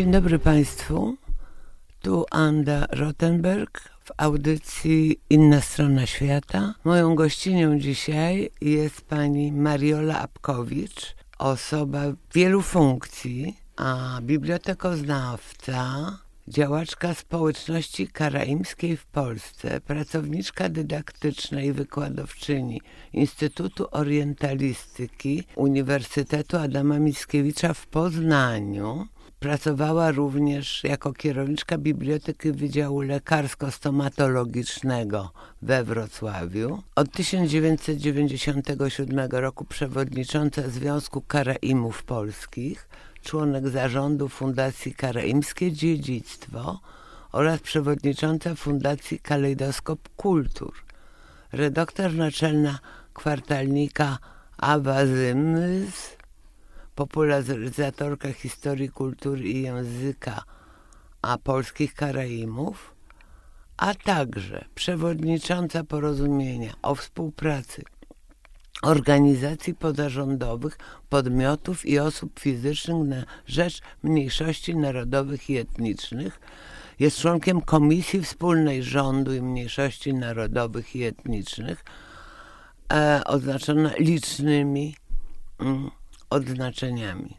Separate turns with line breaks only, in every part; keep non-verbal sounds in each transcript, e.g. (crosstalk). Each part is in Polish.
Dzień dobry Państwu. Tu Anda Rottenberg w audycji Inna Strona Świata. Moją gościnią dzisiaj jest pani Mariola Apkowicz, osoba wielu funkcji, a bibliotekoznawca, działaczka społeczności karaimskiej w Polsce, pracowniczka dydaktyczna i wykładowczyni Instytutu Orientalistyki Uniwersytetu Adama Mickiewicza w Poznaniu. Pracowała również jako kierowniczka Biblioteki Wydziału Lekarsko-Stomatologicznego we Wrocławiu. Od 1997 roku przewodnicząca Związku Karaimów Polskich, członek zarządu Fundacji Karaimskie Dziedzictwo oraz przewodnicząca Fundacji Kalejdoskop Kultur. Redaktor naczelna kwartalnika Awazymys popularyzatorka historii, kultury i języka a polskich Karaimów, a także przewodnicząca porozumienia o współpracy organizacji pozarządowych, podmiotów i osób fizycznych na rzecz mniejszości narodowych i etnicznych. Jest członkiem Komisji Wspólnej Rządu i Mniejszości Narodowych i Etnicznych, e, oznaczona licznymi mm, odznaczeniami.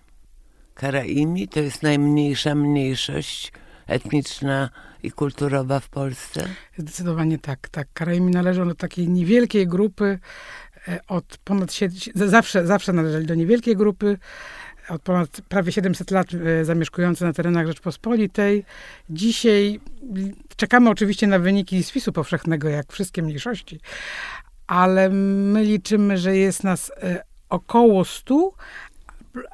Karaimi to jest najmniejsza mniejszość etniczna i kulturowa w Polsce?
Zdecydowanie tak, tak. Karaimi należą do takiej niewielkiej grupy e, od ponad zawsze, zawsze należeli do niewielkiej grupy od ponad prawie 700 lat e, zamieszkujące na terenach Rzeczpospolitej. Dzisiaj czekamy oczywiście na wyniki spisu powszechnego, jak wszystkie mniejszości, ale my liczymy, że jest nas e, około 100,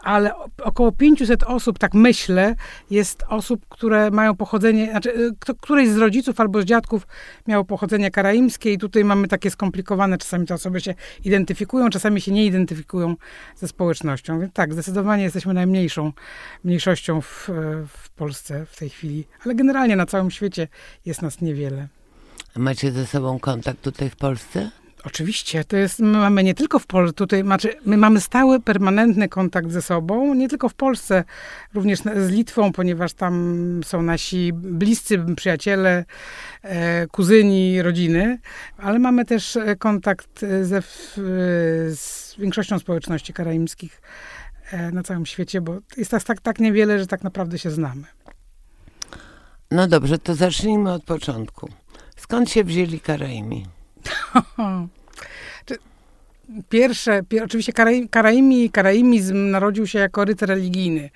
ale około 500 osób, tak myślę, jest osób, które mają pochodzenie, znaczy y, któryś z rodziców albo z dziadków miało pochodzenie karaimskie i tutaj mamy takie skomplikowane, czasami te osoby się identyfikują, czasami się nie identyfikują ze społecznością. Więc tak, zdecydowanie jesteśmy najmniejszą mniejszością w, w Polsce w tej chwili, ale generalnie na całym świecie jest nas niewiele.
Macie ze sobą kontakt tutaj w Polsce?
Oczywiście, to jest, my mamy nie tylko w Polsce, tutaj, znaczy, my mamy stały, permanentny kontakt ze sobą, nie tylko w Polsce, również z Litwą, ponieważ tam są nasi bliscy przyjaciele, e, kuzyni, rodziny, ale mamy też e, kontakt ze, z większością społeczności karaimskich e, na całym świecie, bo jest tak, tak, tak niewiele, że tak naprawdę się znamy.
No dobrze, to zacznijmy od początku. Skąd się wzięli Karaimi? (laughs)
Pierwsze, pier, oczywiście karaimi, karaimizm narodził się jako ryt religijny.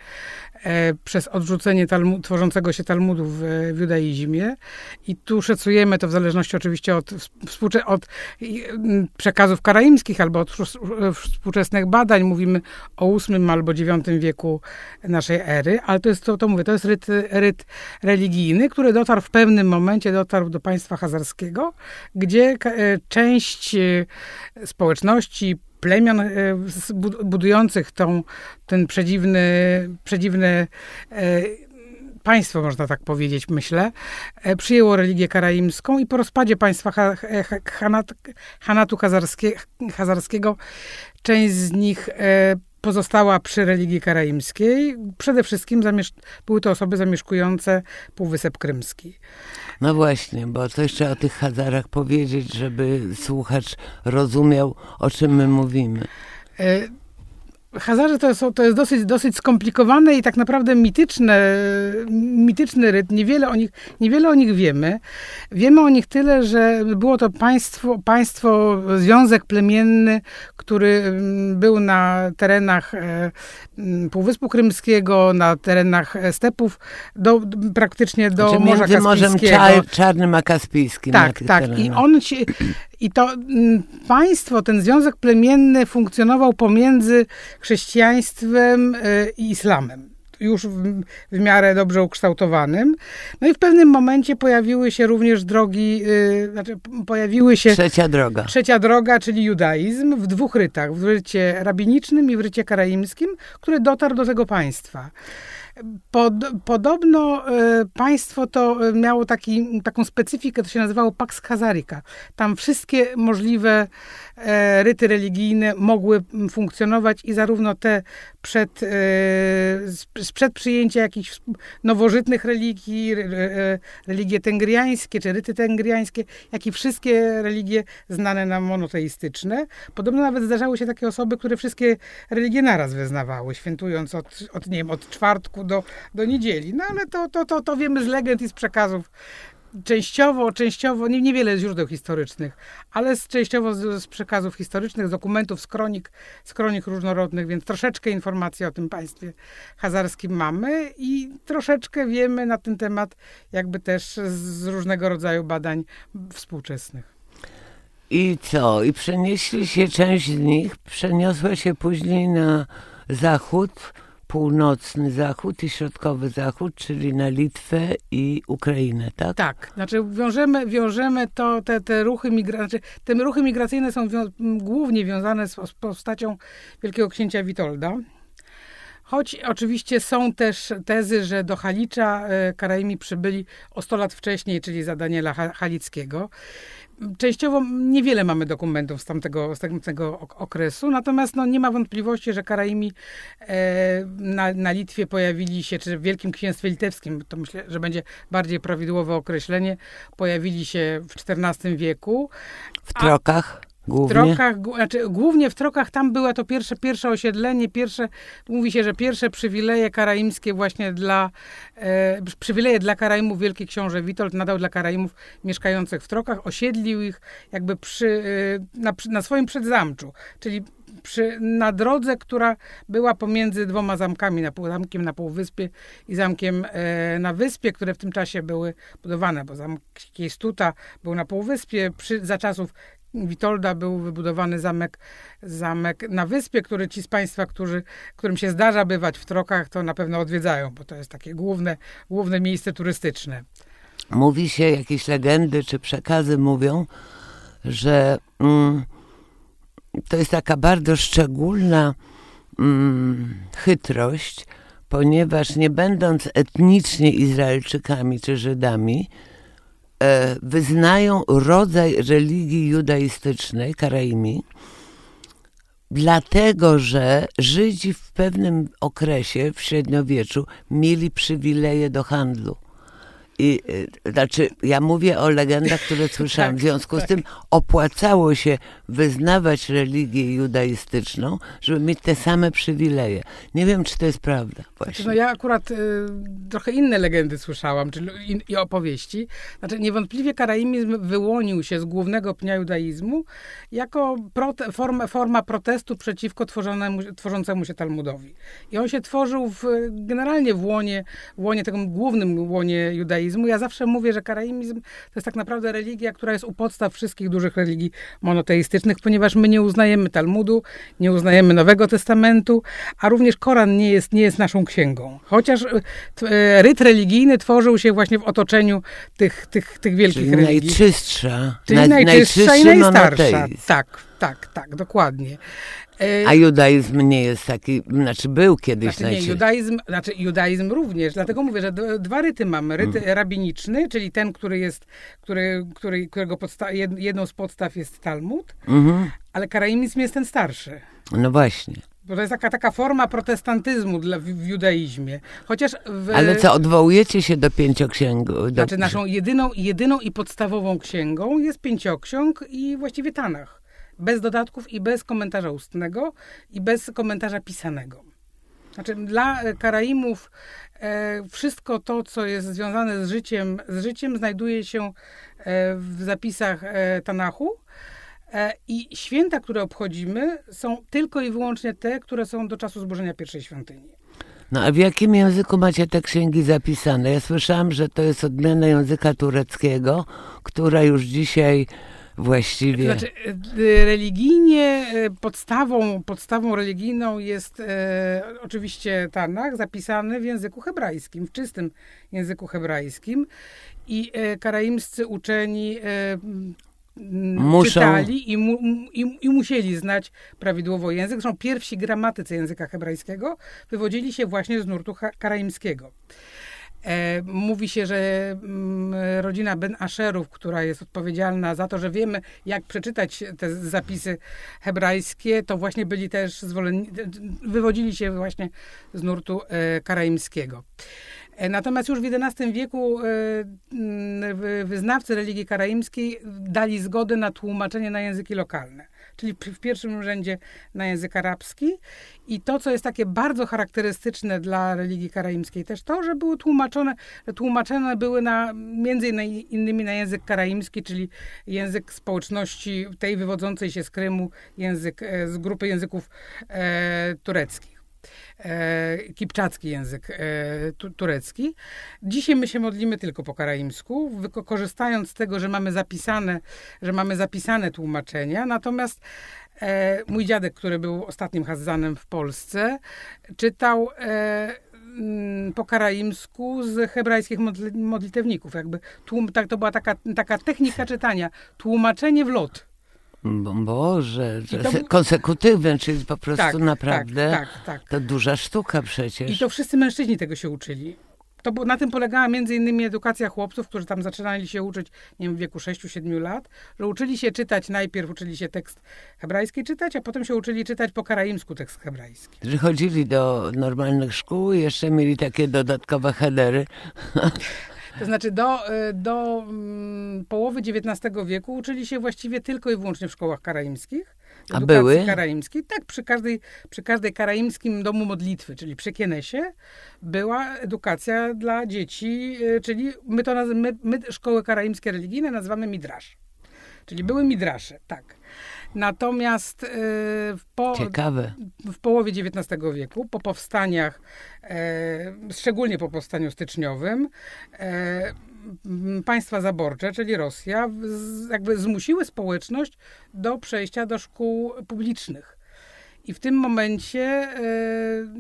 E, przez odrzucenie talmud, tworzącego się Talmudu w, w judaizmie. I tu szacujemy to w zależności oczywiście od, od przekazów karaimskich albo od współczesnych badań. Mówimy o VIII albo IX wieku naszej ery, ale to jest, to, to mówię, to jest ryt, ryt religijny, który dotarł w pewnym momencie, dotarł do państwa hazarskiego, gdzie e, część e, społeczności, plemion e, budujących tą, ten przedziwny, przedziwny e, państwo, można tak powiedzieć, myślę, e, przyjęło religię karaimską i po rozpadzie państwa Hanat, Hanatu Hazarskiego część z nich pozostała przy religii karaimskiej. Przede wszystkim były to osoby zamieszkujące Półwysep Krymski.
No właśnie, bo to jeszcze o tych Hazarach powiedzieć, żeby słuchacz rozumiał, o czym my mówimy.
Hazarze to jest, to jest dosyć, dosyć skomplikowane i tak naprawdę mityczne, mityczny ryt. Niewiele o, nich, niewiele o nich wiemy. Wiemy o nich tyle, że było to państwo, państwo, związek plemienny, który mm, był na terenach e, mm, Półwyspu Krymskiego, na terenach stepów, do, praktycznie do znaczy Morza Kaspijskiego. Morzem
Czar, Czarnym a Kaspijskim.
Tak, tak. Terenach. I on się, i to mm, państwo, ten związek plemienny funkcjonował pomiędzy chrześcijaństwem e, i islamem już w, w, miarę dobrze ukształtowanym. No i w pewnym momencie pojawiły się również drogi, yy, znaczy pojawiły się...
Trzecia droga.
Trzecia droga, czyli judaizm w dwóch rytach, w rycie rabinicznym i w rycie karaimskim, który dotarł do tego państwa. Pod, podobno e, państwo to e, miało taki, taką specyfikę, to się nazywało Pax Hazarika. Tam wszystkie możliwe ryty religijne mogły funkcjonować i zarówno te sprzed, e, sprzed przyjęcia jakichś nowożytnych religii, religie tengriańskie czy ryty tengriańskie, jak i wszystkie religie znane nam monoteistyczne. Podobno nawet zdarzały się takie osoby, które wszystkie religie naraz wyznawały, świętując od, od, nie wiem, od czwartku do, do niedzieli. No ale to, to, to, to wiemy z legend i z przekazów częściowo, częściowo, nie, niewiele źródeł historycznych, ale z, częściowo z, z, przekazów historycznych, z dokumentów, z kronik, z kronik różnorodnych, więc troszeczkę informacji o tym państwie hazarskim mamy i troszeczkę wiemy na ten temat jakby też z różnego rodzaju badań współczesnych.
I co? I przenieśli się, część z nich przeniosła się później na zachód, północny zachód i środkowy zachód, czyli na Litwę i Ukrainę, tak?
Tak, znaczy wiążemy, wiążemy to, te, te ruchy migracyjne, znaczy te ruchy migracyjne są głównie wiązane z, z postacią Wielkiego Księcia Witolda. Choć oczywiście są też tezy, że do Halicza e, Karaimi przybyli o 100 lat wcześniej, czyli za Daniela Halickiego. Częściowo niewiele mamy dokumentów z tamtego, z tamtego okresu, natomiast no, nie ma wątpliwości, że Karaimi e, na, na Litwie pojawili się, czy w Wielkim Księstwie Litewskim, to myślę, że będzie bardziej prawidłowe określenie, pojawili się w XIV wieku.
W Trokach? Głównie?
W Trokach, znaczy, głównie w Trokach tam było to pierwsze, pierwsze osiedlenie, pierwsze, mówi się, że pierwsze przywileje karaimskie właśnie dla, e, przywileje dla Karaimów Wielki Książę Witold nadał dla Karaimów mieszkających w Trokach, osiedlił ich jakby przy, e, na, na swoim przedzamczu, czyli przy, na drodze, która była pomiędzy dwoma zamkami, na, zamkiem na Półwyspie i zamkiem e, na Wyspie, które w tym czasie były budowane, bo zamek Kiejstuta był na Półwyspie, przy, za czasów Witolda był wybudowany zamek, zamek na wyspie, który ci z Państwa, którzy, którym się zdarza bywać w Trokach, to na pewno odwiedzają, bo to jest takie główne, główne miejsce turystyczne.
Mówi się, jakieś legendy czy przekazy mówią, że mm, to jest taka bardzo szczególna mm, chytrość, ponieważ nie będąc etnicznie Izraelczykami czy Żydami, wyznają rodzaj religii judaistycznej, Karaimi, dlatego że Żydzi w pewnym okresie w średniowieczu mieli przywileje do handlu. I, y, znaczy, ja mówię o legendach, które słyszałam. (laughs) W tak, związku z tak. tym opłacało się wyznawać religię judaistyczną, żeby mieć te same przywileje. Nie wiem, czy to jest prawda.
Znaczy, no ja akurat y, trochę inne legendy słyszałam, czyli i, i, opowieści. Znaczy, niewątpliwie karaimizm wyłonił się z głównego pnia judaizmu jako prote, form, forma protestu przeciwko tworzonemu, tworzącemu się Talmudowi. I on się tworzył w, generalnie w łonie, w łonie tego głównym łonie judaizmu. Ja zawsze mówię, że karaimizm to jest tak naprawdę religia, która jest u podstaw wszystkich dużych religii monoteistycznych, ponieważ my nie uznajemy Talmudu, nie uznajemy Nowego Testamentu, a również Koran nie jest, nie jest naszą księgą. Chociaż e, ryt religijny tworzył się właśnie w otoczeniu tych, tych, tych wielkich
Czyli
religii.
Najczystsza.
Czyli najczystsza i najstarsza. Tak, tak, tak, dokładnie.
E, A judaizm nie jest taki, znaczy był kiedyś
znaczy, nie, judaizm, znaczy judaizm również, dlatego mówię, że dwa ryty mamy. Ryt mm. rabiniczny, czyli ten, który jest, który, który, którego podsta- jedną z podstaw jest Talmud, mm-hmm. ale karaimizm jest ten starszy.
No właśnie.
Bo to jest taka, taka forma protestantyzmu dla, w, w judaizmie. Chociaż w,
Ale co, odwołujecie się do pięcioksięgu? Do...
Znaczy naszą jedyną, jedyną i podstawową księgą jest pięcioksiąg i właściwie Tanach bez dodatków i bez komentarza ustnego i bez komentarza pisanego. Znaczy, dla e, Karaimów e, wszystko to, co jest związane z życiem, z życiem znajduje się e, w zapisach e, Tanachu. E, I święta, które obchodzimy, są tylko i wyłącznie te, które są do czasu zburzenia pierwszej świątyni.
No a w jakim języku macie te księgi zapisane? Ja słyszałam, że to jest odmiana języka tureckiego, która już dzisiaj właściwie.
Znaczy, e, religijnie e, podstawą, podstawą religijną jest e, oczywiście Tanach, zapisany w języku hebrajskim, w czystym języku hebrajskim. I e, karaimscy uczeni e, Muszą. czytali i, mu, i, i, musieli znać prawidłowo język. Zresztą pierwsi gramatycy języka hebrajskiego wywodzili się właśnie z nurtu karaimskiego. E, mówi się, że mm, rodzina Ben Asherów, która jest odpowiedzialna za to, że wiemy, jak przeczytać te zapisy hebrajskie, to właśnie byli też zwolenni, wywodzili się właśnie z nurtu e, karaimskiego. E, natomiast już w XI wieku mm, wyznawcy religii karaimskiej dali zgodę na tłumaczenie na języki lokalne, czyli w pierwszym rzędzie na język arabski. I to, co jest takie bardzo charakterystyczne dla religii karaimskiej, też to, że były tłumaczone, tłumaczone były na, między innymi na język karaimski, czyli język społeczności tej wywodzącej się z Krymu, język e, z grupy języków e, tureckich kipczacki język e, tu, turecki. Dzisiaj my się modlimy tylko po karaimsku, korzystając z tego, że mamy zapisane, że mamy zapisane tłumaczenia. Natomiast e, mój dziadek, który był ostatnim hazzanem w Polsce, czytał e, mm, po karaimsku z hebrajskich modlitewników. Jakby tłum, tak, to była taka, taka technika czytania. Tłumaczenie w lot.
Boże, to (laughs) konsekutywne, czyli po prostu tak, naprawdę
tak, tak, tak,
to duża sztuka przecież.
I to wszyscy mężczyźni tego się uczyli. To, na tym polegała między innymi edukacja chłopców, którzy tam zaczynali się uczyć, nie wiem, w wieku 6-7 lat, że uczyli się czytać, najpierw uczyli się tekst hebrajski czytać, a potem się uczyli czytać po karaimsku tekst hebrajski.
Że chodzili do normalnych szkół i jeszcze mieli takie dodatkowe headery. (laughs)
To znaczy do, y, do mm, połowy XIX wieku uczyli się właściwie tylko i wyłącznie w szkołach karaimskich.
A były?
karaimskiej. Tak, przy każdej, przy każdej karaimskim domu modlitwy, czyli przy Kienesie, była edukacja dla dzieci, y, czyli my to my, my szkoły karaimskie religijne nazywamy midrasz. Czyli były midrasze, tak. Natomiast y, w, po, w połowie XIX wieku, po powstaniach, e, szczególnie po powstaniu styczniowym, e, państwa zaborcze, czyli Rosja, jakby zmusiły społeczność do przejścia do szkół publicznych. I w tym momencie e,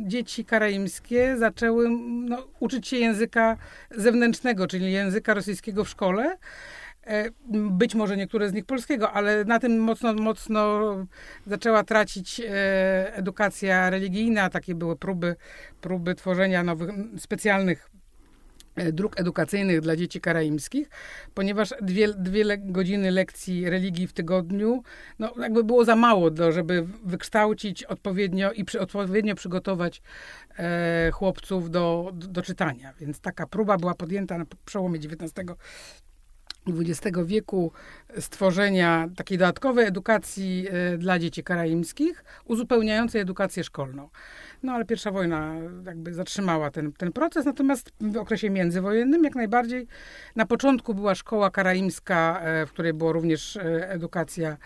dzieci karaimskie zaczęły no, uczyć się języka zewnętrznego, czyli języka rosyjskiego w szkole. E, być może niektóre z nich polskiego, ale na tym mocno, mocno zaczęła tracić e, edukacja religijna. Takie były próby, próby tworzenia nowych, specjalnych e, dróg edukacyjnych dla dzieci karaimskich, ponieważ dwie, dwie godziny lekcji religii w tygodniu, no jakby było za mało, do, żeby wykształcić odpowiednio i przy, odpowiednio przygotować e, chłopców do, do, do, czytania. Więc taka próba była podjęta na przełomie XIX XX wieku stworzenia takiej dodatkowej edukacji e, dla dzieci karaimskich, uzupełniającej edukację szkolną. No ale pierwsza wojna jakby zatrzymała ten, ten proces, natomiast w okresie międzywojennym jak najbardziej. Na początku była szkoła karaimska, e, w której była również e, edukacja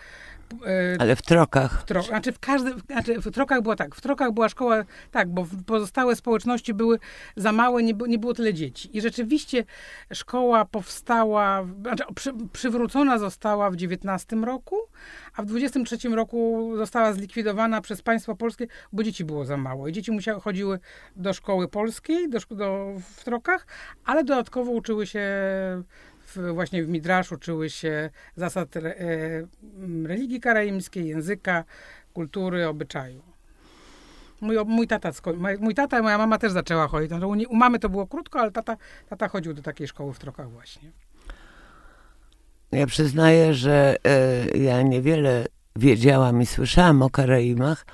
Ale w trokach.
W tro, znaczy, w każdym, znaczy w trokach była tak, w trokach była szkoła, tak, bo pozostałe społeczności były za małe, nie, nie było tyle dzieci. I rzeczywiście szkoła powstała, znaczy przy, przywrócona została w XIX roku, a w 23 roku została zlikwidowana przez państwo polskie, bo dzieci było za mało. I dzieci musiały, chodziły do szkoły polskiej, do, do, w trokach, ale dodatkowo uczyły się właśnie w Midraszu uczyły się zasad re, e, religii karaimskiej, języka, kultury, obyczaju. Mój, mój, tata, mój tata i moja mama też zaczęła chodzić. No, u, mamy to było krótko, ale tata, tata chodził do takiej szkoły w Trokach właśnie.
Ja przyznaję, że y, ja niewiele wiedziałam i słyszałam o Karaimach,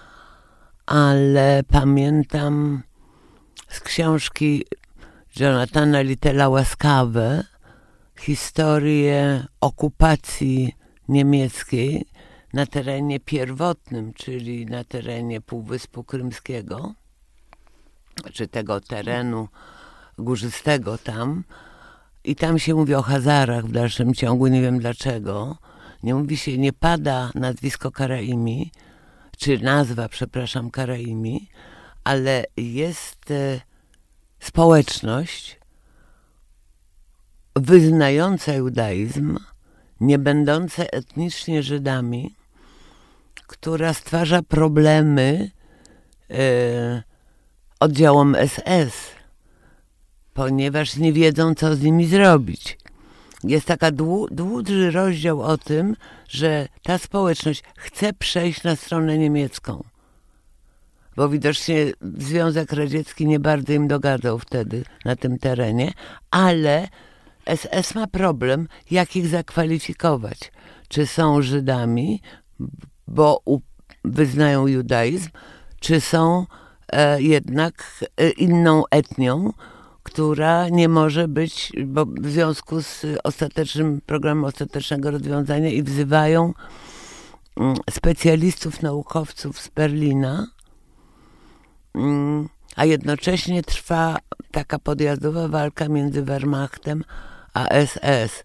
ale pamiętam z książki Jonathana Littela Łaskawe, historię okupacji niemieckiej na terenie pierwotnym, czyli na terenie Półwyspu Krymskiego, czy tego terenu górzystego tam. I tam się mówi o Hazarach w dalszym ciągu, nie wiem dlaczego. Nie mówi się, nie pada nazwisko Karaimi, czy nazwa, przepraszam, Karaimi, ale jest e, społeczność, wyznające judaizm, nie będące etnicznie Żydami, która stwarza problemy e, oddziałom SS, ponieważ nie wiedzą, co z nimi zrobić. Jest taka dłu, długi rozdział o tym, że ta społeczność chce przejść na stronę niemiecką, bo widocznie Związek Radziecki nie bardzo im dogadzał wtedy na tym terenie, ale SS ma problem, jak ich zakwalifikować. Czy są Żydami, bo wyznają judaizm, czy są e, jednak e, inną etnią, która nie może być, bo w związku z ostatecznym programem ostatecznego rozwiązania i wzywają mm, specjalistów, naukowców z Berlina, mm, a jednocześnie trwa taka podjazdowa walka między Wehrmachtem a SS.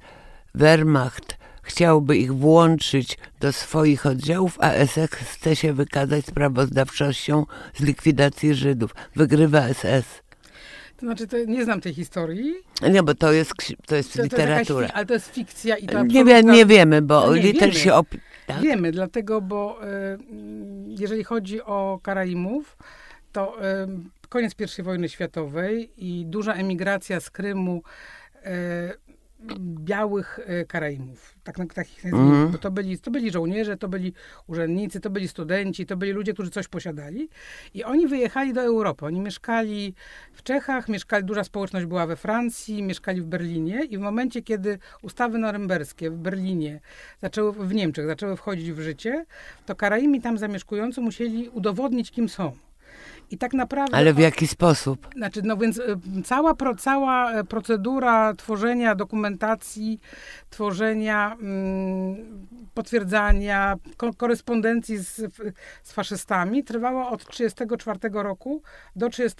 Wehrmacht chciałby ich włączyć do swoich oddziałów, a SS chce się wykazać sprawozdawczością z likwidacji Żydów. Wygrywa SS.
To znaczy, to nie znam tej historii.
Nie, bo to jest, to jest
To, to
literatura.
jakaś, ale to jest fikcja i to
nie, wie, nie wiemy, bo
No nie,
liter
wiemy.
się op... Tak?
Wiemy, dlatego, bo mm, jeżeli chodzi o Karaimów, to y, koniec I wojny światowej i duża emigracja z Krymu białych y, Karaimów, tak, tak ich nazwijmy,
Mhm.
bo to byli, to byli żołnierze, to byli urzędnicy, to byli studenci, to byli ludzie, którzy coś posiadali i oni wyjechali do Europy. Oni mieszkali w Czechach, mieszkali, duża społeczność była we Francji, mieszkali w Berlinie i w momencie, kiedy ustawy norymberskie w Berlinie zaczęły, w Niemczech zaczęły wchodzić w życie, to Karaimi tam zamieszkujący musieli udowodnić, kim są. I tak naprawdę...
Ale w jaki sposób?
Znaczy, no więc y, cała, pro, cała e, procedura tworzenia dokumentacji, tworzenia, mm, potwierdzania, ko korespondencji z, z faszystami trwała od 1934 roku do, 30,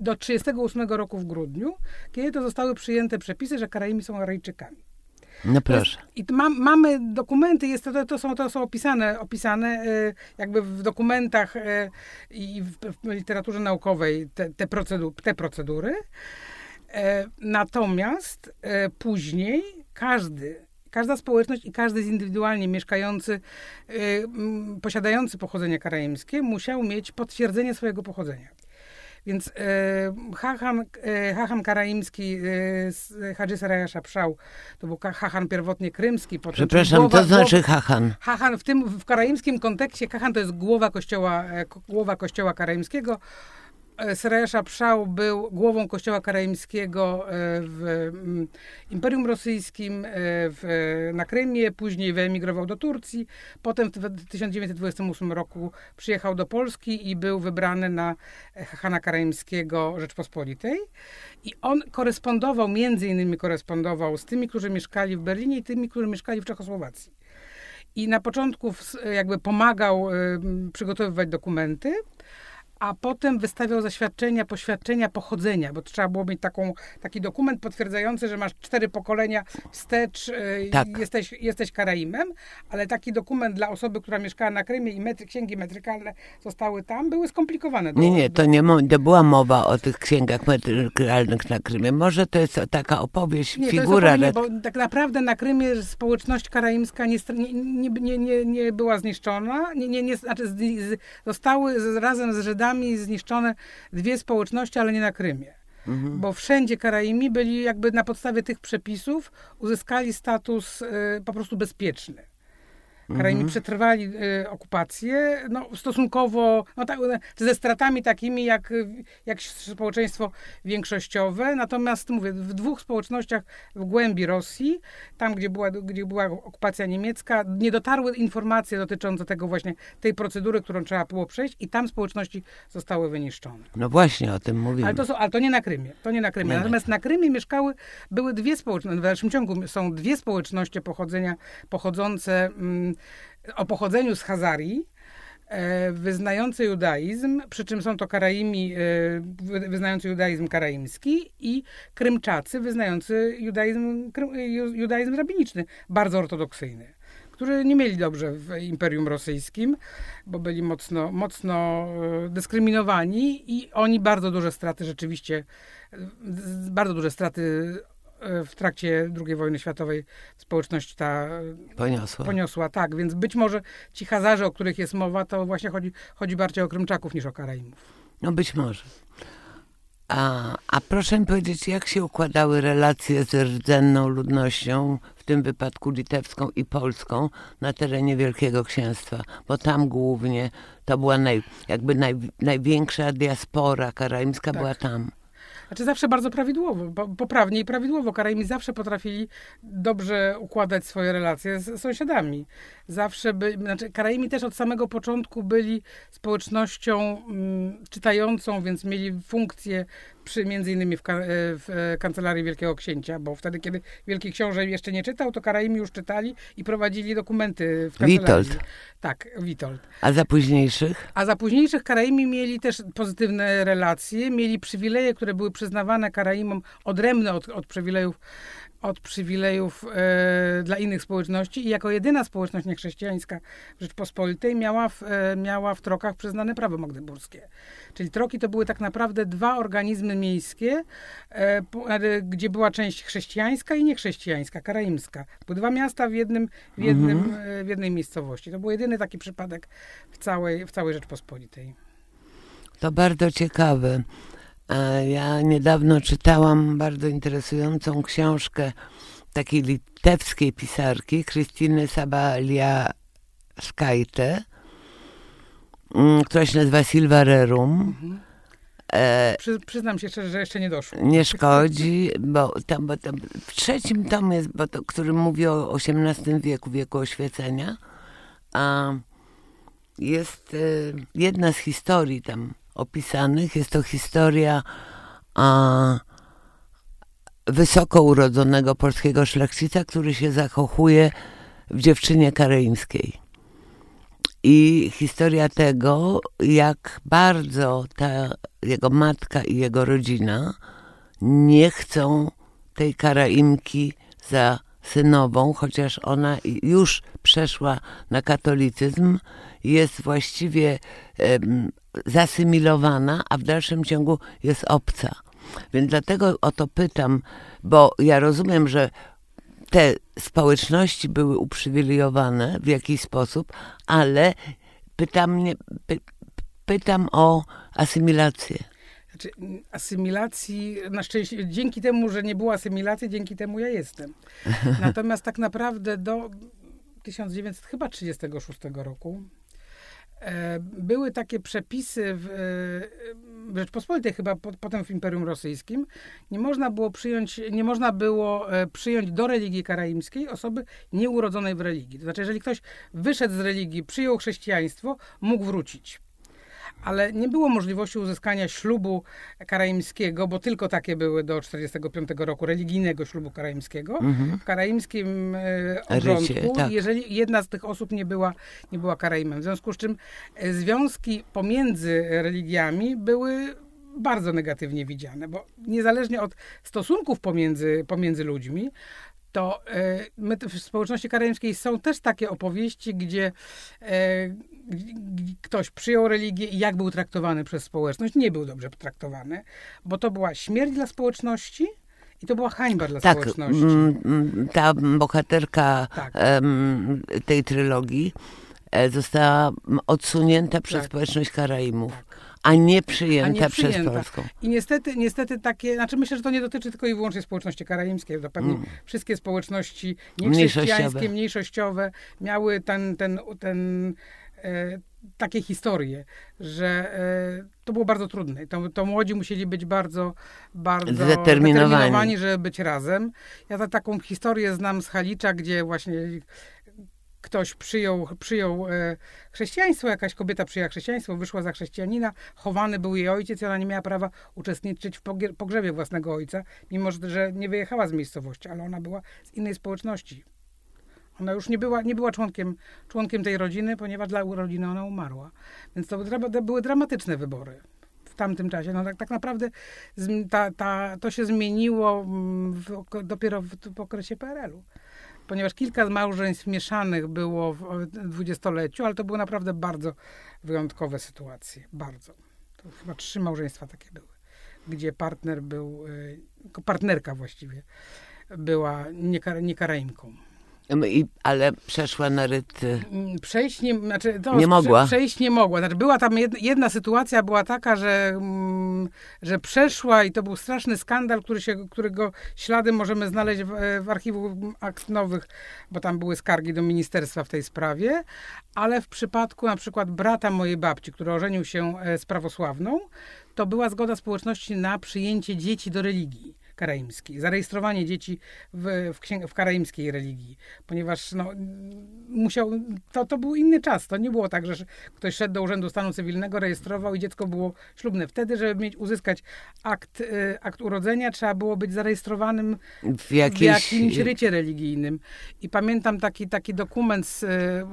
do 38 roku w grudniu, kiedy to zostały przyjęte przepisy, że Karaimi są Arejczykami.
No proszę.
I mamy dokumenty, jest to, to, są, to są opisane, opisane e, jakby w dokumentach e, i w, w literaturze naukowej te, te, procedu, te procedury. E, Natomiast e, później każdy, każda społeczność i każdy indywidualnie mieszkający, m, posiadający pochodzenie karaimskie musiał mieć potwierdzenie swojego pochodzenia. Więc e, Hachan, e, Hachan Karaimski e, z Hadży Saraja Szapszał, to był Hachan pierwotnie krymski. Potem
Przepraszam,
głowa-
to znaczy Hachan.
Hachan w tym, w karaimskim kontekście, Hachan to jest głowa kościoła, ko- głowa kościoła karaimskiego. E, Saraja Szapszał był głową kościoła karaimskiego e, w mm, Imperium Rosyjskim, e, w, na Krymie, później wyemigrował do Turcji, potem w 1928 roku przyjechał do Polski i był wybrany na e, Hana Karaimskiego Rzeczpospolitej. I on korespondował, między innymi korespondował z tymi, którzy mieszkali w Berlinie i tymi, którzy mieszkali w Czechosłowacji. I na początku jakby pomagał ym, przygotowywać dokumenty, a potem wystawiał zaświadczenia, poświadczenia pochodzenia, bo trzeba było mieć taką, taki dokument potwierdzający, że masz cztery pokolenia wstecz, y,
Tak.
jesteś, jesteś Karaimem, ale taki dokument dla osoby, która mieszkała na Krymie i metry, księgi metrykalne zostały tam, były skomplikowane. do-
Nie, nie, to nie, to była mowa o tych księgach metrykalnych na Krymie. Może to jest taka opowieść,
Nie,
figura.
to bo tak naprawdę na Krymie społeczność karaimska nie, nie, nie, nie, była zniszczona. Nie, nie, nie, znaczy zostały razem z Żydami zniszczone dwie społeczności, ale nie na Krymie.
Mhm.
Bo wszędzie Karaimi byli jakby na podstawie tych przepisów uzyskali status y, po prostu bezpieczny. Karaimi
Mhm.
przetrwali y, okupację, no stosunkowo, no tak, ze stratami takimi jak, jak społeczeństwo większościowe, natomiast mówię, w dwóch społecznościach w głębi Rosji, tam gdzie była, gdzie była okupacja niemiecka, nie dotarły informacje dotyczące tego właśnie, tej procedury, którą trzeba było przejść i tam społeczności zostały wyniszczone.
No właśnie o tym mówimy.
Ale to, są, ale to nie na Krymie. To nie na Krymie.
Nie, nie.
Natomiast na Krymie mieszkały, były dwie społeczności, w dalszym ciągu są dwie społeczności pochodzenia, pochodzące mm, o pochodzeniu z Hazarii, e, wyznające judaizm, przy czym są to Karaimi e, wy- wyznający judaizm karaimski i Krymczacy wyznający judaizm, judaizm rabiniczny, bardzo ortodoksyjny którzy nie mieli dobrze w Imperium Rosyjskim, bo byli mocno, mocno e, dyskryminowani i oni bardzo duże straty rzeczywiście, bardzo duże straty w trakcie II wojny światowej społeczność ta e,
Poniosła.
poniosła. Tak, więc być może ci Hazarze, o których jest mowa, to właśnie chodzi, chodzi bardziej o Krymczaków niż o Karaimów.
No być może. A, a proszę mi powiedzieć, jak się układały relacje z rdzenną ludnością, w tym wypadku litewską i polską, na terenie Wielkiego Księstwa? Bo tam głównie to była naj, jakby naj, największa diaspora karaimska
Tak.
była tam.
Znaczy zawsze bardzo prawidłowo, po- poprawnie i prawidłowo. Karaimi zawsze potrafili dobrze układać swoje relacje z sąsiadami. Zawsze by, znaczy Karaimi też od samego początku byli społecznością mm, czytającą, więc mieli funkcję przy, między innymi w, e, w e, kancelarii Wielkiego Księcia, bo wtedy, kiedy Wielki Książę jeszcze nie czytał, to Karaimi już czytali i prowadzili dokumenty w kancelarii.
Witold.
Tak, Witold.
A za późniejszych?
A za późniejszych Karaimi mieli też pozytywne relacje, mieli przywileje, które były przyznawane Karaimom odrębne od, od przywilejów, od przywilejów e, dla innych społeczności i jako jedyna społeczność niechrześcijańska w Rzeczpospolitej miała w, e, miała w Trokach przyznane prawo magdeburskie. Czyli Troki to były tak naprawdę dwa organizmy miejskie, e, gdzie była część chrześcijańska i niechrześcijańska, karaimska. Były dwa miasta w, jednym, w, jednym, e, w jednej miejscowości. To był jedyny taki przypadek w całej, w całej Rzeczpospolitej.
To bardzo ciekawe. Ja niedawno czytałam bardzo interesującą książkę takiej litewskiej pisarki, Krystyny Sabaliaskaite, mm, która się nazywa Silva Rerum. E,
Przy, przyznam się szczerze, że jeszcze nie doszło.
nie szkodzi, bo tam, bo tam w trzecim tomie, jest, bo to, który mówi o XVIII wieku, wieku oświecenia, a jest e, jedna z historii tam opisanych, jest to historia a, wysoko urodzonego polskiego szlachcica, który się zakochuje w dziewczynie kareimskiej. I historia tego, jak bardzo ta jego matka i jego rodzina nie chcą tej karaimki za synową, chociaż ona już przeszła na katolicyzm, jest właściwie zasymilowana, a w dalszym ciągu jest obca. Więc dlatego o to pytam, bo ja rozumiem, że te społeczności były uprzywilejowane w jakiś sposób, ale pytam, py, pytam o asymilację.
Znaczy, asymilacji, na szczęście, dzięki temu, że nie było asymilacji, dzięki temu ja jestem. (laughs) Natomiast tak naprawdę do 1936 roku były takie przepisy w, e, Rzeczpospolitej, chyba po, potem w Imperium Rosyjskim. Nie można było przyjąć, nie można było e, przyjąć do religii karaimskiej osoby nieurodzonej w religii. To znaczy, jeżeli ktoś wyszedł z religii, przyjął chrześcijaństwo, mógł wrócić ale nie było możliwości uzyskania ślubu karaimskiego, bo tylko takie były do 1945 roku, religijnego ślubu karaimskiego. W karaimskim e, obrządku,
Rycie, tak.
jeżeli jedna z tych osób nie była, nie była karaimem. W związku z czym e, związki pomiędzy religiami były bardzo negatywnie widziane, bo niezależnie od stosunków pomiędzy, pomiędzy ludźmi, to e, my w społeczności karaimskiej są też takie opowieści, gdzie e, ktoś przyjął religię i jak był traktowany przez społeczność. Nie był dobrze traktowany, bo to była śmierć dla społeczności i to była hańba dla
Tak,
społeczności.
mm, mm, ta bohaterka
Tak.
tej trylogii e, została odsunięta przez
Tak.
społeczność Karaimów, a nie przyjęta,
A nie
przez
przyjęta.
Polską.
I niestety, niestety takie, znaczy myślę, że to nie dotyczy tylko i wyłącznie społeczności karaimskiej, to pewnie wszystkie społeczności niechrześcijańskie,
Mniejszościowe.
mniejszościowe miały ten, ten, ten e, takie historie, że e, to było bardzo trudne. To, to młodzi musieli być bardzo, bardzo
Zdeterminowani.
zdeterminowani, żeby być razem. Ja ta, taką historię znam z Halicza, gdzie właśnie ktoś przyjął, przyjął e, chrześcijaństwo, jakaś kobieta przyjęła chrześcijaństwo, wyszła za chrześcijanina, chowany był jej ojciec i ona nie miała prawa uczestniczyć w pogrzebie własnego ojca, mimo że- nie wyjechała z miejscowości, ale ona była z innej społeczności. Ona już nie była, nie była członkiem, członkiem tej rodziny, ponieważ dla rodziny ona umarła. Więc to, były dramatyczne wybory w tamtym czasie. No tak, tak naprawdę ta, ta, to się zmieniło mm, w, dopiero w, w okresie PRL-u. Ponieważ kilka małżeństw mieszanych było w dwudziestoleciu, ale to były naprawdę bardzo wyjątkowe sytuacje. Bardzo. To chyba trzy małżeństwa takie były, gdzie partner był, y, partnerka właściwie, była nie.
I, ale przeszła na ryty.
Mm, przejść nie, znaczy, to
Nie mogła.
Przejść nie mogła. Znaczy, była tam jedna, jedna sytuacja, była taka, że, mm, że przeszła i to był straszny skandal, który się, którego ślady możemy znaleźć w, w archiwum akt nowych, bo tam były skargi do ministerstwa w tej sprawie, ale w przypadku na przykład brata mojej babci, który ożenił się e, z prawosławną, to była zgoda społeczności na przyjęcie dzieci do religii karaimskiej, zarejestrowanie dzieci w, w, księg- w karaimskiej religii, ponieważ no, musiał, to, to był inny czas. To nie było tak, że ktoś szedł do Urzędu Stanu Cywilnego, rejestrował i dziecko było ślubne. Wtedy, żeby mieć, uzyskać akt, y, akt urodzenia, trzeba było być zarejestrowanym
W
w
jakiejś...
jakimś rycie religijnym. I pamiętam taki, taki dokument z y,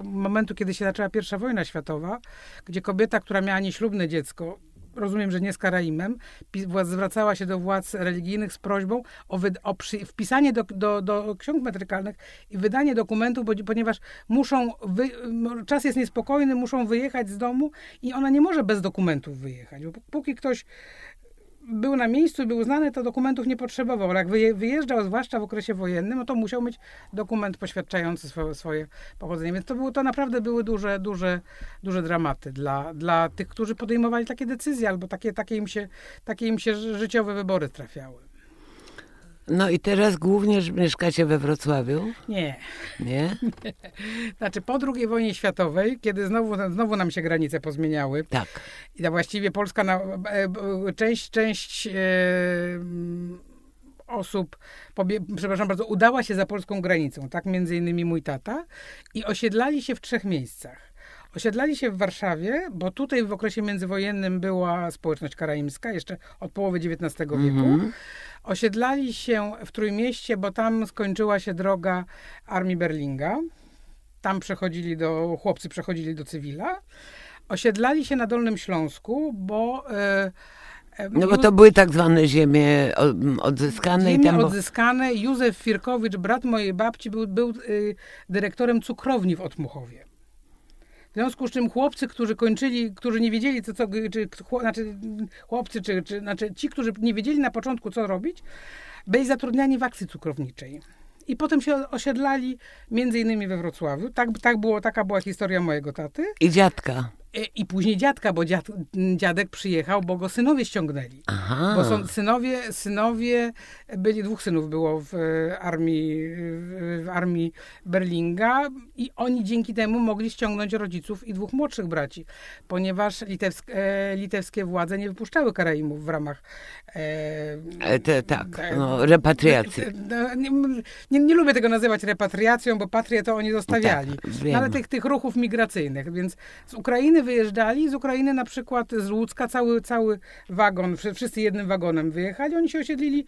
momentu, kiedy się zaczęła pierwsza wojna światowa, gdzie kobieta, która miała nieślubne dziecko, rozumiem, że nie z Karaimem, pi- wła- zwracała się do władz religijnych z prośbą o, o przy- wpisanie do, do, do ksiąg metrykalnych i wydanie dokumentów, bo, ponieważ muszą, wy, czas jest niespokojny, muszą wyjechać z domu i ona nie może bez dokumentów wyjechać. Bo póki ktoś był na miejscu był znany, to dokumentów nie potrzebował. Ale jak wyje- wyjeżdżał, zwłaszcza w okresie wojennym, no to musiał mieć dokument poświadczający swoje, swoje pochodzenie. Więc to, było, to naprawdę były duże, duże, duże dramaty dla, dla tych, którzy podejmowali takie decyzje, albo takie, takie, im się, takie im się ży- życiowe wybory trafiały.
No i teraz głównie mieszkacie we Wrocławiu,
Nie.
nie? (laughs)
Znaczy po II wojnie światowej, kiedy znowu, znowu nam się granice pozmieniały,
Tak.
I to właściwie Polska, na, e, e, część, część e, mm, osób, pobie, przepraszam bardzo, udała się za polską granicą, tak między innymi mój tata, i osiedlali się w trzech miejscach. Osiedlali się w Warszawie, bo tutaj w okresie międzywojennym była społeczność karaimska, jeszcze od połowy XIX wieku.
Mhm.
Osiedlali się w Trójmieście, bo tam skończyła się droga Armii Berlinga. Tam przechodzili do, chłopcy przechodzili do cywila. Osiedlali się na Dolnym Śląsku, bo... E, e,
No bo to były tak zwane ziemie odzyskane i
ziemie
tam... Bo...
odzyskane. Józef Firkowicz, brat mojej babci, był, był y, dyrektorem cukrowni w Otmuchowie. W związku z czym chłopcy, którzy kończyli, którzy nie wiedzieli, co, co czy, znaczy chłopcy, czy, czy znaczy ci, którzy nie wiedzieli na początku, co robić, byli zatrudniani w akcji cukrowniczej. I potem się osiedlali między innymi we Wrocławiu. Tak, tak było, taka była historia mojego taty.
I dziadka.
E, I później dziadka, bo dziad, dziadek przyjechał, bo go synowie ściągnęli.
Aha.
Bo są synowie, synowie, byli, dwóch synów było w e, armii, w, armii Berlinga i oni dzięki temu mogli ściągnąć rodziców i dwóch młodszych braci, ponieważ litewsk, e, litewskie władze nie wypuszczały Karaimów w ramach e,
te, tak, no, repatriacji.
no, Nie, nie, nie lubię tego nazywać repatriacją, bo patrię to oni zostawiali.
Tak,
no, ale tych, tych ruchów migracyjnych. Więc z Ukrainy wyjeżdżali, z Ukrainy na przykład z Łódzka cały, cały wagon, wszy- wszyscy jednym wagonem wyjechali. Oni się osiedlili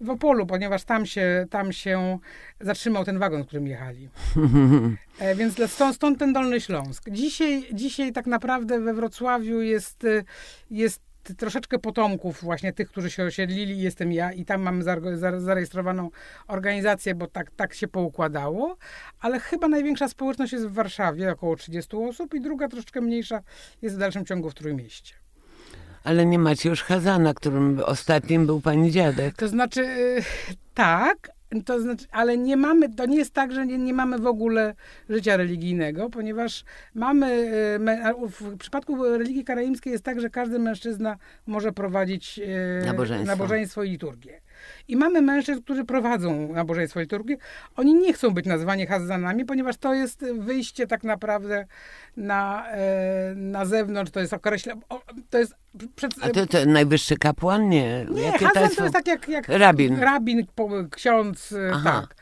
w Opolu, ponieważ tam się, tam się zatrzymał ten wagon, którym jechali. (laughs) E, Więc stąd, stąd ten Dolny Śląsk. Dzisiaj, dzisiaj tak naprawdę we Wrocławiu jest, y, jest troszeczkę potomków właśnie tych, którzy się osiedlili. Jestem ja i tam za- zarejestrowaną organizację, bo tak, tak się poukładało. Ale chyba największa społeczność jest w Warszawie, około 30 osób i druga troszeczkę mniejsza jest w dalszym ciągu w Trójmieście.
Ale nie macie już Hazana, którym ostatnim był pani dziadek.
To znaczy, y, tak, to znaczy, ale nie mamy, to nie jest tak, że nie, nie mamy w ogóle życia religijnego, ponieważ mamy, a w przypadku religii karaimskiej jest tak, że każdy mężczyzna może prowadzić y,
Nabożeństwo.
nabożeństwo i liturgię. I mamy mężczyzn, którzy prowadzą nabożeństwo i liturgię. Oni nie chcą być nazwani Hazanami, ponieważ to jest wyjście tak naprawdę na, e, na zewnątrz, to jest określa, to jest przed,
A to, to najwyższy kapłan? Nie.
nie,
Jakie
to jest tak jak, jak
Rabin.
rabin ksiądz, e,
Aha.
tak.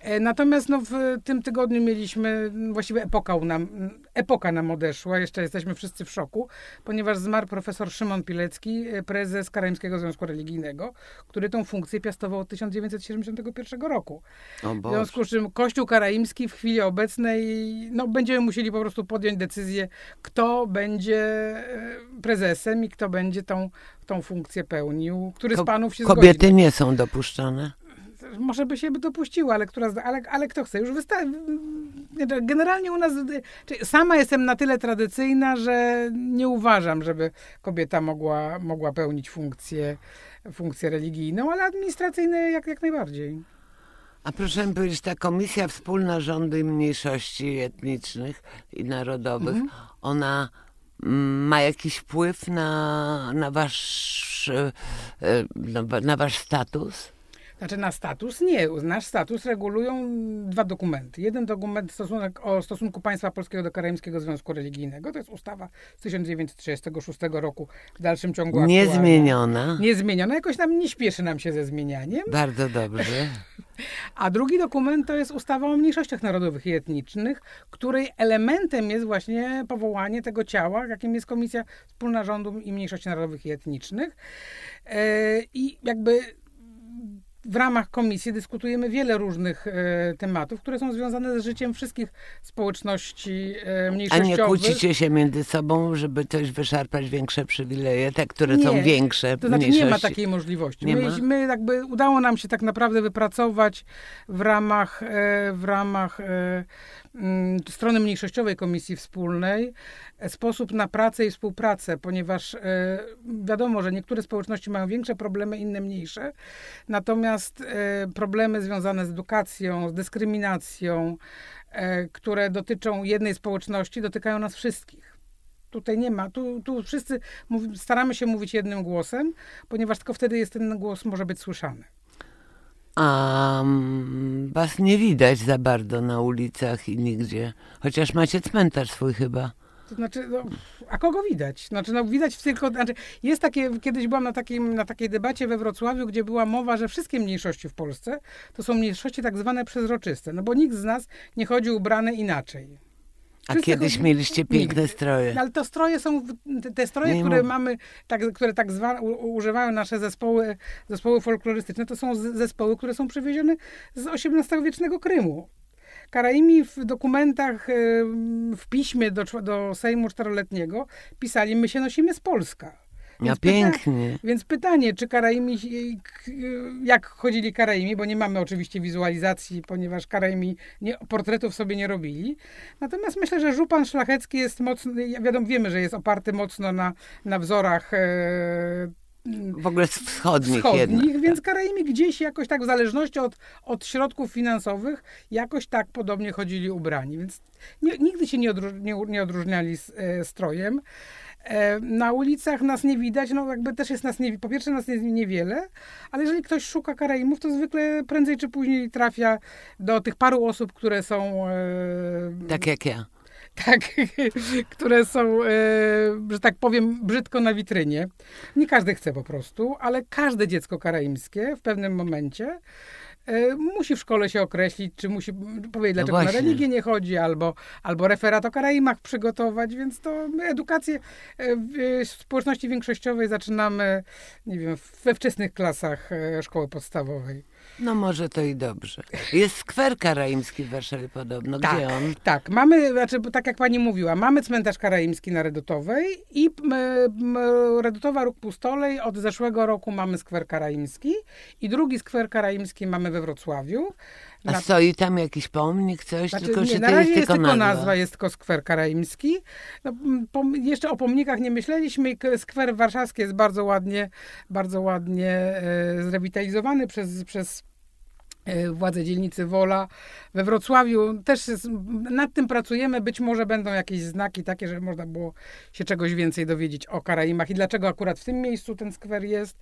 E, Natomiast no, w tym tygodniu mieliśmy, m, właściwie epoka nam, m, epoka nam odeszła, jeszcze jesteśmy wszyscy w szoku, ponieważ zmarł profesor Szymon Pilecki, e, prezes Karaimskiego Związku Religijnego, który tą funkcję piastował od 1971 roku. W związku z czym Kościół Karaimski w chwili obecnej, no będziemy musieli po prostu podjąć decyzję, kto będzie e, prezesem i kto będzie tą, tą funkcję pełnił, który
Ko-
z panów się
Kobiety
zgodzi.
nie są dopuszczane.
Może by się by dopuściła, ale, która, ale, ale kto chce? Już wysta- Generalnie u nas, sama jestem na tyle tradycyjna, że nie uważam, żeby kobieta mogła, mogła pełnić funkcję, funkcję religijną, ale administracyjne jak, jak najbardziej.
A proszę mi powiedzieć, ta Komisja Wspólna Rządu i Mniejszości Etnicznych i Narodowych,
Mhm.
ona mm, ma jakiś wpływ na, na, wasz, e, na wasz status?
Znaczy na status nie. Nasz status regulują dwa dokumenty. Jeden dokument stosunek o stosunku państwa polskiego do Karaimskiego Związku Religijnego. To jest ustawa z 1936 roku w dalszym ciągu.
Niezmieniona.
Niezmieniona. Jakoś tam nie śpieszy nam się ze zmienianiem.
Bardzo dobrze. (laughs)
A drugi dokument to jest ustawa o mniejszościach narodowych i etnicznych, której elementem jest właśnie powołanie tego ciała, jakim jest Komisja Wspólna Rządu i Mniejszości Narodowych i Etnicznych. E, I jakby w ramach komisji dyskutujemy wiele różnych e, tematów, które są związane z życiem wszystkich społeczności e,
A
mniejszościowych.
nie kłócicie się między sobą, żeby coś wyszarpać większe przywileje, te, które
Nie.
są większe
To znaczy nie ma takiej możliwości.
Nie
my,
ma?
my jakby udało nam się tak naprawdę wypracować w ramach, e, w ramach e, strony mniejszościowej Komisji Wspólnej e, sposób na pracę i współpracę, ponieważ e, wiadomo, że niektóre społeczności mają większe problemy, inne mniejsze. Natomiast e, problemy związane z edukacją, z dyskryminacją, które dotyczą jednej społeczności, dotykają nas wszystkich. Tutaj nie ma, tu, tu wszyscy staramy się mówić jednym głosem, ponieważ tylko wtedy jest ten głos może być słyszany.
Mm, was nie widać za bardzo na ulicach i nigdzie. Chociaż macie cmentarz swój chyba.
To znaczy, no, a kogo widać? Znaczy, no, widać tylko, znaczy, jest takie, kiedyś byłam na, takim, na takiej debacie we Wrocławiu, gdzie była mowa, że wszystkie mniejszości w Polsce to są mniejszości tak zwane przezroczyste, no bo nikt z nas nie chodzi ubrany inaczej.
A kiedyś mieliście piękne
Nigdy.
stroje.
No, ale to stroje są, te- stroje,
Nie
które mamy, tak, które tak zwane, u, używają nasze zespoły, zespoły folklorystyczne, to są zespoły, które są przywiezione z XVIII-wiecznego Krymu. Karaimi w dokumentach, w piśmie do, do Sejmu Czteroletniego pisali, my się nosimy z Polska.
No
Więc pyta-
pięknie.
Więc pytanie, czy Karaimi, jak chodzili Karaimi, bo nie mamy oczywiście wizualizacji, ponieważ Karaimi nie, portretów sobie nie robili. Natomiast myślę, że żupan szlachecki jest mocno, ja wiadomo, wiemy, że jest oparty mocno na, na wzorach e,
W ogóle z wschodnich,
wschodnich,
jednak.
więc Karaimi gdzieś jakoś tak, w zależności od, od środków finansowych, jakoś tak podobnie chodzili ubrani. Więc nie, nigdy się nie, odróż, nie, nie odróżniali z, e, strojem. E, na ulicach nas nie widać, no jakby też jest nas nie, po pierwsze nas jest niewiele, ale jeżeli ktoś szuka Karaimów, to zwykle prędzej czy później trafia do tych paru osób, które są e,
Tak jak ja.
tak, (laughs) które są, e, że tak powiem, brzydko na witrynie. Nie każdy chce po prostu, ale każde dziecko karaimskie w pewnym momencie musi w szkole się określić, czy musi powiedzieć, dlaczego na
właśnie.
religię nie chodzi, albo, albo referat o Karaimach przygotować, więc to my edukację e, w e, społeczności większościowej zaczynamy, nie wiem, we wczesnych klasach e, szkoły podstawowej.
No może to i dobrze. Jest skwer karaimski w Warszawie podobno. Gdzie
Tak.
on?
Tak, mamy, znaczy, tak jak pani mówiła, mamy cmentarz karaimski na Redutowej i m, m, Redutowa Róg Pustolej od zeszłego roku mamy skwer karaimski i drugi skwer karaimski mamy we Wrocławiu.
A
Na-
stoi tam jakiś pomnik, coś?
znaczy,
tylko
nie, na razie
jest
jest
tylko nazwa?
nazwa, jest tylko skwer karaimski. No, pom, jeszcze o pomnikach nie myśleliśmy. Skwer warszawski jest bardzo ładnie, bardzo ładnie e, zrewitalizowany przez, przez władze dzielnicy Wola. We Wrocławiu też nad tym pracujemy. Być może będą jakieś znaki takie, że można było się czegoś więcej dowiedzieć o Karaimach i dlaczego akurat w tym miejscu ten skwer jest.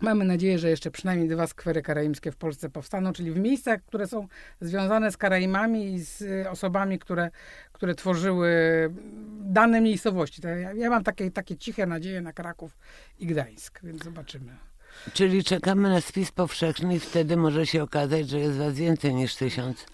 Mamy nadzieję, że jeszcze przynajmniej dwa skwery karaimskie w Polsce powstaną, czyli w miejscach, które są związane z Karaimami i z y, osobami, które, które tworzyły dane miejscowości. Ja, ja mam takie, takie ciche nadzieje na Kraków i Gdańsk, więc zobaczymy.
Czyli czekamy na spis powszechny i wtedy może się okazać, że jest was więcej niż tysiąc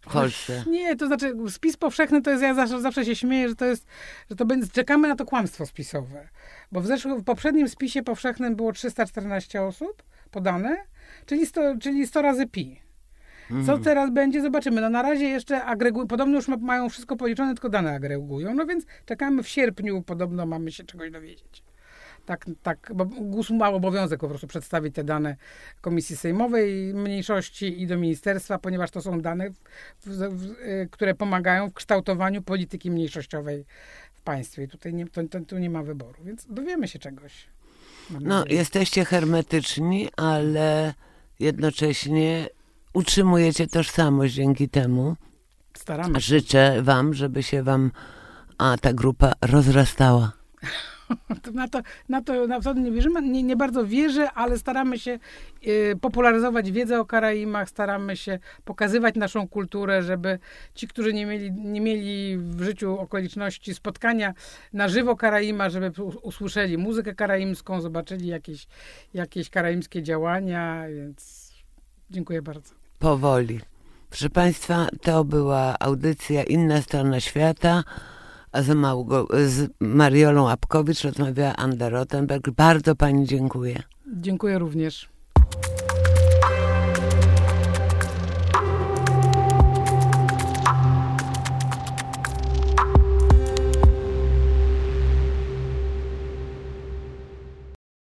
w Polsce.
Nie, to znaczy spis powszechny to jest, ja zawsze, zawsze się śmieję, że to jest, że to będzie, czekamy na to kłamstwo spisowe. Bo w, zeszłym, w poprzednim spisie powszechnym było 314 osób podane, czyli 100, czyli 100 razy pi. Co teraz będzie, zobaczymy. No na razie jeszcze agregują, podobno już ma, mają wszystko policzone, tylko dane agregują. No więc czekamy w sierpniu, podobno mamy się czegoś dowiedzieć. Tak, tak, bo GUS ma obowiązek po prostu przedstawić te dane Komisji Sejmowej Mniejszości i do Ministerstwa, ponieważ to są dane, w, w, w, y, które pomagają w kształtowaniu polityki mniejszościowej w państwie. I tutaj nie, to, to, tu nie ma wyboru, więc dowiemy się czegoś.
No, jesteście hermetyczni, ale jednocześnie utrzymujecie tożsamość dzięki temu.
Staramy się.
Życzę wam, żeby się wam a ta grupa rozrastała. (laughs) (laughs)
Na to, na to naprawdę nie wierzymy, nie, nie bardzo wierzę, ale staramy się e, popularyzować wiedzę o Karaimach, staramy się pokazywać naszą kulturę, żeby ci, którzy nie mieli, nie mieli w życiu okoliczności spotkania na żywo Karaima, żeby usłyszeli muzykę karaimską, zobaczyli jakieś, jakieś karaimskie działania, więc dziękuję bardzo.
Powoli. Proszę Państwa, to była audycja Inna Strona Świata z, Małgo, z Mariolą Apkowicz rozmawiała Anda Rottenberg. Bardzo pani dziękuję.
Dziękuję również.